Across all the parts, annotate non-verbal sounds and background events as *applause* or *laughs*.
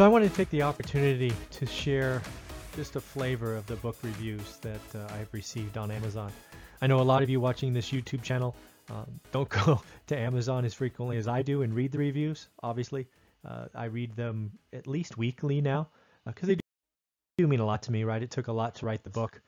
So, I wanted to take the opportunity to share just a flavor of the book reviews that uh, I've received on Amazon. I know a lot of you watching this YouTube channel um, *laughs* don't go to Amazon as frequently as I do and read the reviews, obviously. Uh, I read them at least weekly now because uh, they do mean a lot to me, right? It took a lot to write the book,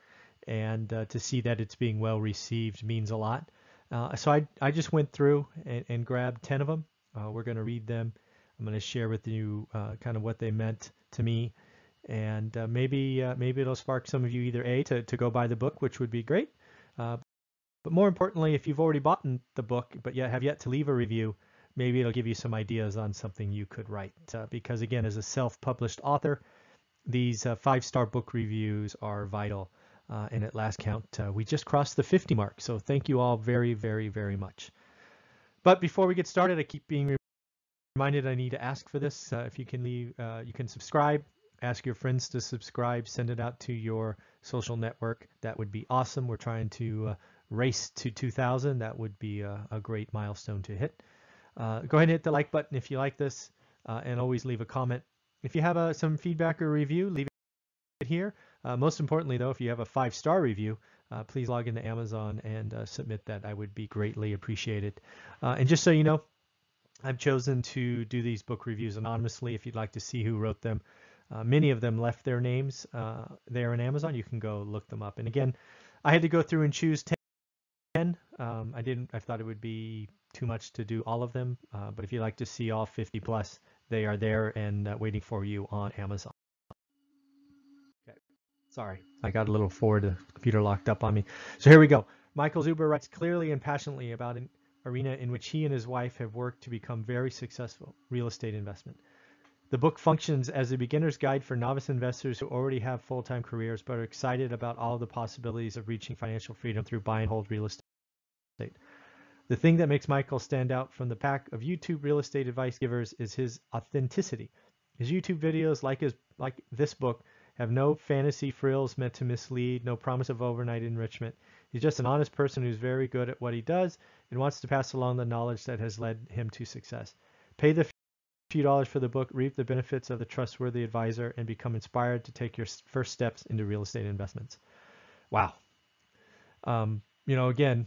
and uh, to see that it's being well received means a lot. Uh, so I, I just went through and, and grabbed 10 of them. We're going to read them. I'm going to share with you uh, kind of what they meant to me, and uh, maybe uh, maybe it'll spark some of you either a to, to go buy the book, which would be great, uh, but more importantly, if you've already bought the book but yet have yet to leave a review, maybe it'll give you some ideas on something you could write. because again, as a self-published author, these five-star book reviews are vital. Uh, and at last count, uh, we just crossed the 50 mark. So thank you all very, very, very much. But before we get started, I keep being reminded I need to ask for this. Uh, if you can leave, uh, you can subscribe. Ask your friends to subscribe. Send it out to your social network. That would be awesome. We're trying to uh, race to 2,000. That would be a, a, great milestone to hit. Uh, go ahead and hit the like button if you like this, and always leave a comment. If you have some feedback or review, leave it here. Uh, most importantly, though, if you have a five star review, uh, please log into Amazon and uh, submit that. I would be greatly appreciated. Uh, and just so you know, I've chosen to do these book reviews anonymously. If you'd like to see who wrote them, uh, many of them left their names uh, there in Amazon. You can go look them up. And again, I had to go through and choose 10. Um, I didn't. I thought it would be too much to do all of them. but if you'd like to see all 50 plus, they are there and waiting for you on Amazon. Okay. Sorry, I got a little forward. The computer locked up on me. So here we go. Michael Zuber writes clearly and passionately about an arena in which he and his wife have worked to become very successful real estate investment. The book functions as a beginner's guide for novice investors who already have full-time careers but are excited about all the possibilities of reaching financial freedom through buy and hold real estate. The thing that makes Michael stand out from the pack of YouTube real estate advice givers is his authenticity. His YouTube videos, like his like this book, have no fantasy frills meant to mislead, no promise of overnight enrichment. He's just an honest person who's very good at what he does and wants to pass along the knowledge that has led him to success. Pay the few dollars for the book, reap the benefits of the trustworthy advisor, and become inspired to take your first steps into real estate investments. Wow. Um, you know, again,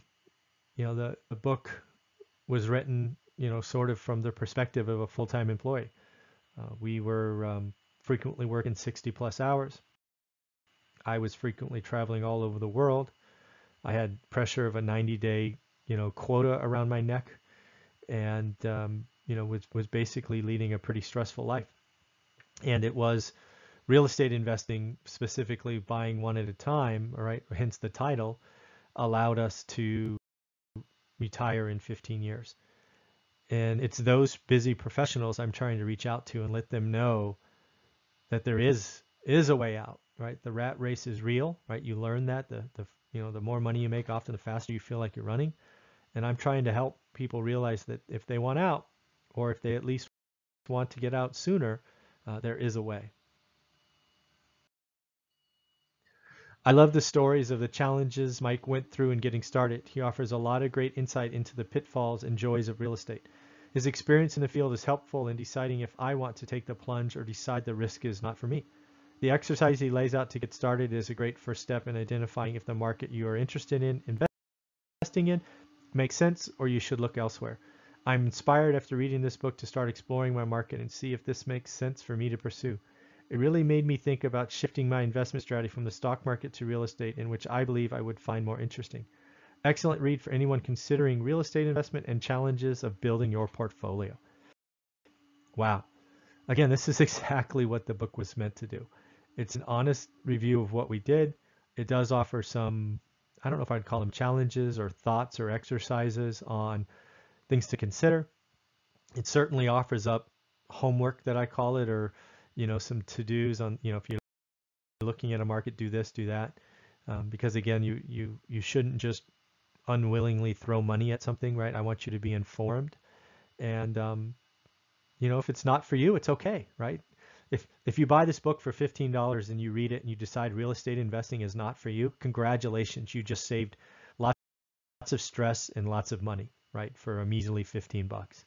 you know, the, the book was written, you know, sort of from the perspective of a full-time employee. Uh, we were um, frequently working 60 plus hours. I was frequently traveling all over the world. I had pressure of a 90 day, you know, quota around my neck and, um, you know, was, was basically leading a pretty stressful life. And it was real estate investing, specifically buying one at a time, all right, hence the title, allowed us to retire in 15 years. And it's those busy professionals I'm trying to reach out to and let them know that there is is a way out, right? The rat race is real, right? You learn that the the you know the more money you make, often the faster you feel like you're running. And I'm trying to help people realize that if they want out, or if they at least want to get out sooner, uh, there is a way. I love the stories of the challenges Mike went through in getting started. He offers a lot of great insight into the pitfalls and joys of real estate. His experience in the field is helpful in deciding if I want to take the plunge or decide the risk is not for me. The exercise he lays out to get started is a great first step in identifying if the market you are interested in investing in makes sense or you should look elsewhere. I'm inspired after reading this book to start exploring my market and see if this makes sense for me to pursue. It really made me think about shifting my investment strategy from the stock market to real estate, in which I believe I would find more interesting. Excellent read for anyone considering real estate investment and challenges of building your portfolio. Wow. Again, this is *laughs* exactly what the book was meant to do. It's an honest review of what we did. It does offer some, I don't know if I'd call them challenges or thoughts or exercises on things to consider. It certainly offers up homework that I call it, or you know, some to-dos on, you know, if you're looking at a market, do this, do that. Um, because again, you you you shouldn't just unwillingly throw money at something, right? I want you to be informed, and um, you know, if it's not for you, it's okay, right? If if you buy this book for fifteen dollars and you read it and you decide real estate investing is not for you, congratulations, you just saved lots of stress and lots of money, right, for a measly fifteen bucks.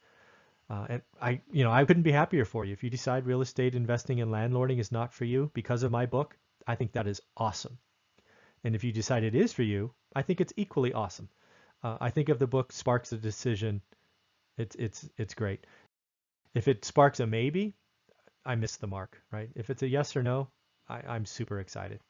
Uh, and I, you know, I couldn't be happier for you. If you decide real estate investing and landlording is not for you because of my book, I think that is awesome. And if you decide it is for you, I think it's equally awesome. Uh, I think if the book sparks a decision, it's it's it's great. If it sparks a maybe, I missed the mark, right? If it's a yes or no, I, I'm super excited.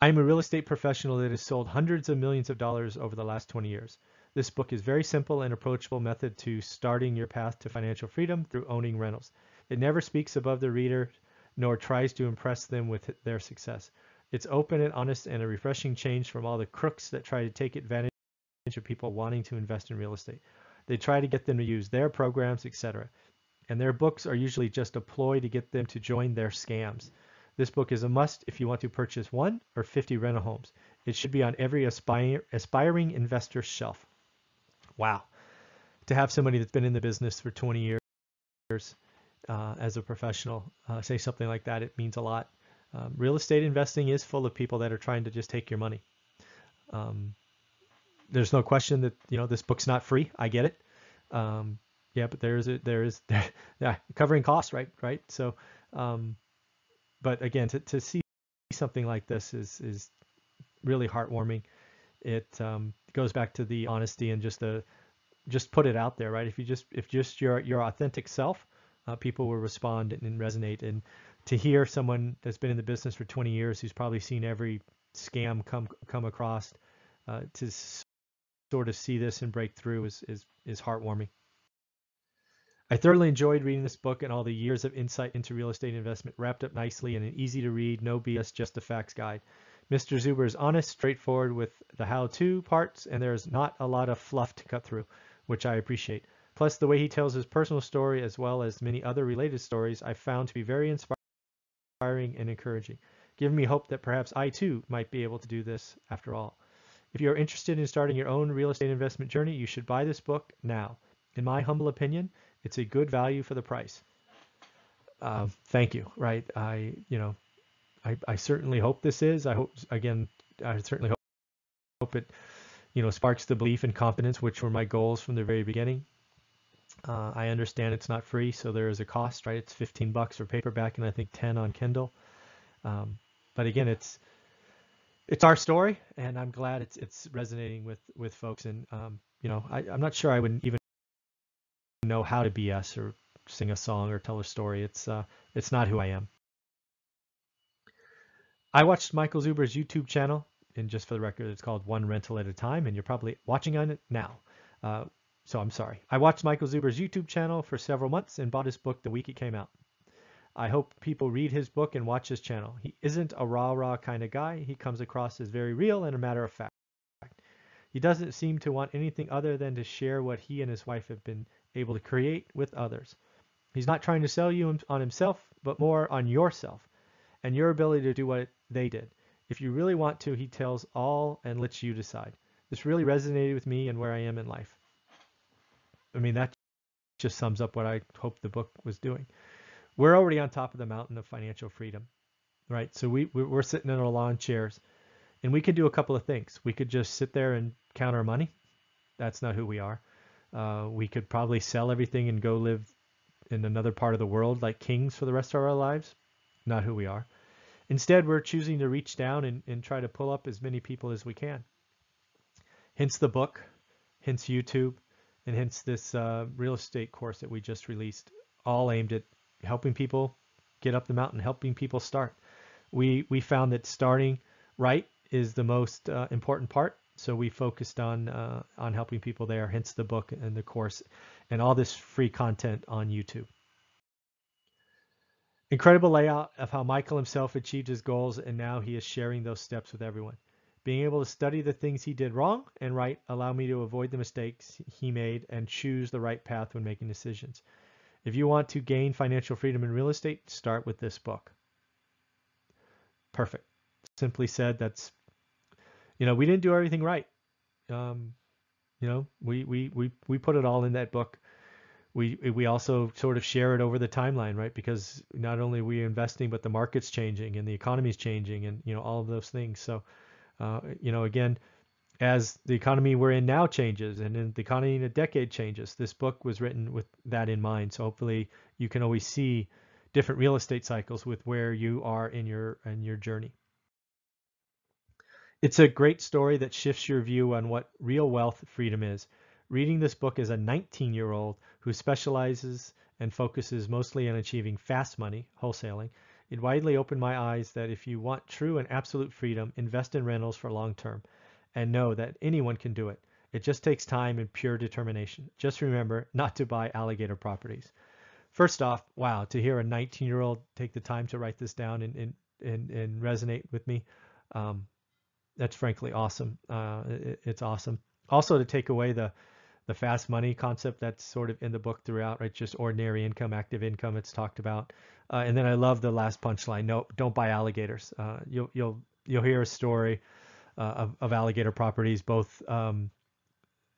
I'm a real estate professional that has sold hundreds of millions of dollars over the last 20 years. This book is very simple and approachable method to starting your path to financial freedom through owning rentals. It never speaks above the reader nor tries to impress them with their success. It's open and honest and a refreshing change from all the crooks that try to take advantage of people wanting to invest in real estate. They try to get them to use their programs, etc. And their books are usually just a ploy to get them to join their scams. This book is a must if you want to purchase one or 50 rental homes. It should be on every aspire, aspiring investor's shelf. Wow. To have somebody that's been in the business for 20 years uh, as a professional uh, say something like that, it means a lot. Um, real estate investing is full of people that are trying to just take your money. Um, there's no question that you know this book's not free. I get it. Um, yeah, but there is a, there is there, *laughs* yeah covering costs, right? Right. So, um, but again, to, to see something like this is is really heartwarming. It um, goes back to the honesty and just the just put it out there, right? If you just if just your your authentic self, uh, people will respond and resonate. And to hear someone that's been in the business for 20 years, who's probably seen every scam come come across, uh, to sort of see this and break through is is is heartwarming. I thoroughly enjoyed reading this book and all the years of insight into real estate investment wrapped up nicely in an easy to read, no BS, just the facts guide. Mr. Zuber is honest, straightforward with the how-to parts, and there's not a lot of fluff to cut through, which I appreciate. Plus, the way he tells his personal story as well as many other related stories I found to be very inspiring and encouraging, giving me hope that perhaps I too might be able to do this after all. If you are interested in starting your own real estate investment journey, you should buy this book now. In my humble opinion, it's a good value for the price. Uh, thank you. Right? I, you know, I, I certainly hope this is. I hope again. I certainly hope, hope it, you know, sparks the belief and confidence, which were my goals from the very beginning. Uh, I understand it's not free, so there is a cost, right? It's 15 bucks for paperback, and I think 10 on Kindle. Um, but again, it's it's our story, and I'm glad it's it's resonating with with folks. And um, you know, I, I'm not sure I would even know how to BS or sing a song or tell a story. It's uh, it's not who I am. I watched Michael Zuber's YouTube channel, and just for the record, it's called One Rental at a Time, and you're probably watching on it now. Uh, so I'm sorry. I watched Michael Zuber's YouTube channel for several months and bought his book the week it came out. I hope people read his book and watch his channel. He isn't a rah rah kind of guy. He comes across as very real and a matter of fact. He doesn't seem to want anything other than to share what he and his wife have been able to create with others. He's not trying to sell you on himself, but more on yourself and your ability to do what they did. If you really want to, he tells all and lets you decide. This really resonated with me and where I am in life. I mean, that just sums up what I hoped the book was doing. We're already on top of the mountain of financial freedom, right? So we we're sitting in our lawn chairs, and we could do a couple of things. We could just sit there and count our money. That's not who we are. Uh, we could probably sell everything and go live in another part of the world like kings for the rest of our lives. Not who we are. Instead, we're choosing to reach down and, and try to pull up as many people as we can. Hence the book, hence YouTube, and hence this uh, real estate course that we just released, all aimed at helping people get up the mountain, helping people start. We we found that starting right is the most uh, important part. So we focused on uh, on helping people there. Hence the book and the course, and all this free content on YouTube. Incredible layout of how Michael himself achieved his goals, and now he is sharing those steps with everyone. Being able to study the things he did wrong and right allow me to avoid the mistakes he made and choose the right path when making decisions. If you want to gain financial freedom in real estate, start with this book. Perfect. Simply said, that's, you know, we didn't do everything right. Um, you know, we, we, we, we put it all in that book. We, we also sort of share it over the timeline, right? Because not only are we investing, but the market's changing and the economy's changing and, you know, all of those things. So, uh, you know, again, as the economy we're in now changes and in the economy in a decade changes, this book was written with that in mind. So hopefully you can always see different real estate cycles with where you are in your in your journey. It's a great story that shifts your view on what real wealth freedom is. Reading this book as a 19 year old who specializes and focuses mostly on achieving fast money, wholesaling, it widely opened my eyes that if you want true and absolute freedom, invest in rentals for long term and know that anyone can do it. It just takes time and pure determination. Just remember not to buy alligator properties. First off, wow, to hear a 19 year old take the time to write this down and, and, and, and resonate with me, um, that's frankly awesome. Uh, it, it's awesome. Also, to take away the the fast money concept that's sort of in the book throughout, right? Just ordinary income, active income. It's talked about, uh, and then I love the last punchline. No, don't buy alligators. Uh, you'll you'll you'll hear a story uh, of, of alligator properties, both um,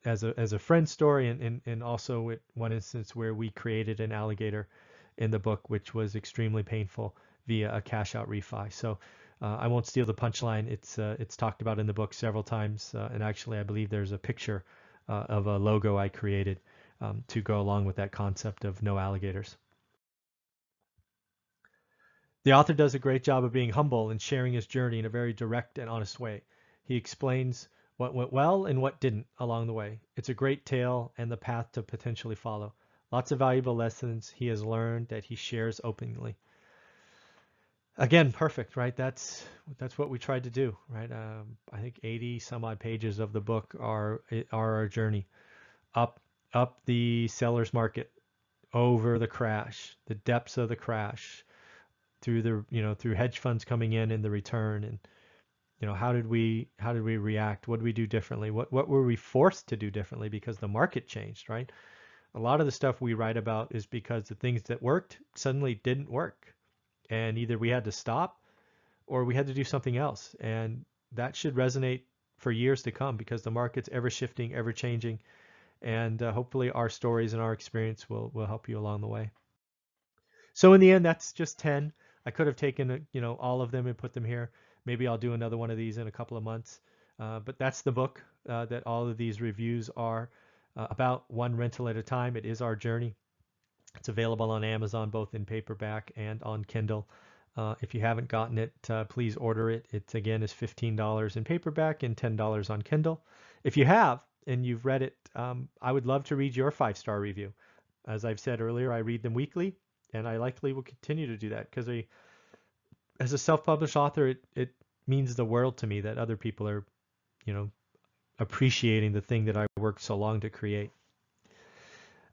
as a as a friend story and and, and also one instance where we created an alligator in the book, which was extremely painful via a cash out refi. So. Uh, I won't steal the punchline. It's uh, it's talked about in the book several times, uh, and actually, I believe there's a picture uh, of a logo I created um, to go along with that concept of no alligators. The author does a great job of being humble and sharing his journey in a very direct and honest way. He explains what went well and what didn't along the way. It's a great tale and the path to potentially follow. Lots of valuable lessons he has learned that he shares openly again, perfect, right? That's that's what we tried to do, right? Um, I think 80 some odd pages of the book are are our journey up up the seller's market, over the crash, the depths of the crash, through the you know through hedge funds coming in and the return, and you know how did we how did we react? What did we do differently? What what were we forced to do differently because the market changed, right? A lot of the stuff we write about is because the things that worked suddenly didn't work and either we had to stop or we had to do something else. And that should resonate for years to come because the market's ever shifting, ever changing, and uh, hopefully our stories and our experience will will help you along the way. So in the end, that's just 10. I could have taken uh, you know all of them and put them here. Maybe I'll do another one of these in a couple of months. Uh, but that's the book uh, that all of these reviews are uh, about one rental at a time. It is our journey. It's available on Amazon both in paperback and on Kindle. Uh, if you haven't gotten it, uh, please order it. It again is $15 in paperback and $10 on Kindle. If you have and you've read it, um, I would love to read your five star review. As I've said earlier, I read them weekly, and I likely will continue to do that because as a self published author, it, it means the world to me that other people are, you know, appreciating the thing that I worked so long to create.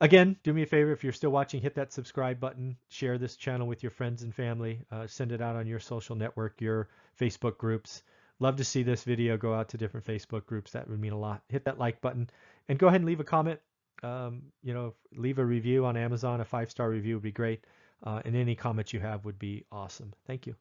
Again, do me a favor if you're still watching, hit that subscribe button, share this channel with your friends and family, uh, send it out on your social network, your Facebook groups. Love to see this video go out to different Facebook groups. That would mean a lot. Hit that like button and go ahead and leave a comment. Um, you know, leave a review on Amazon. A five star review would be great. Uh, and any comments you have would be awesome. Thank you.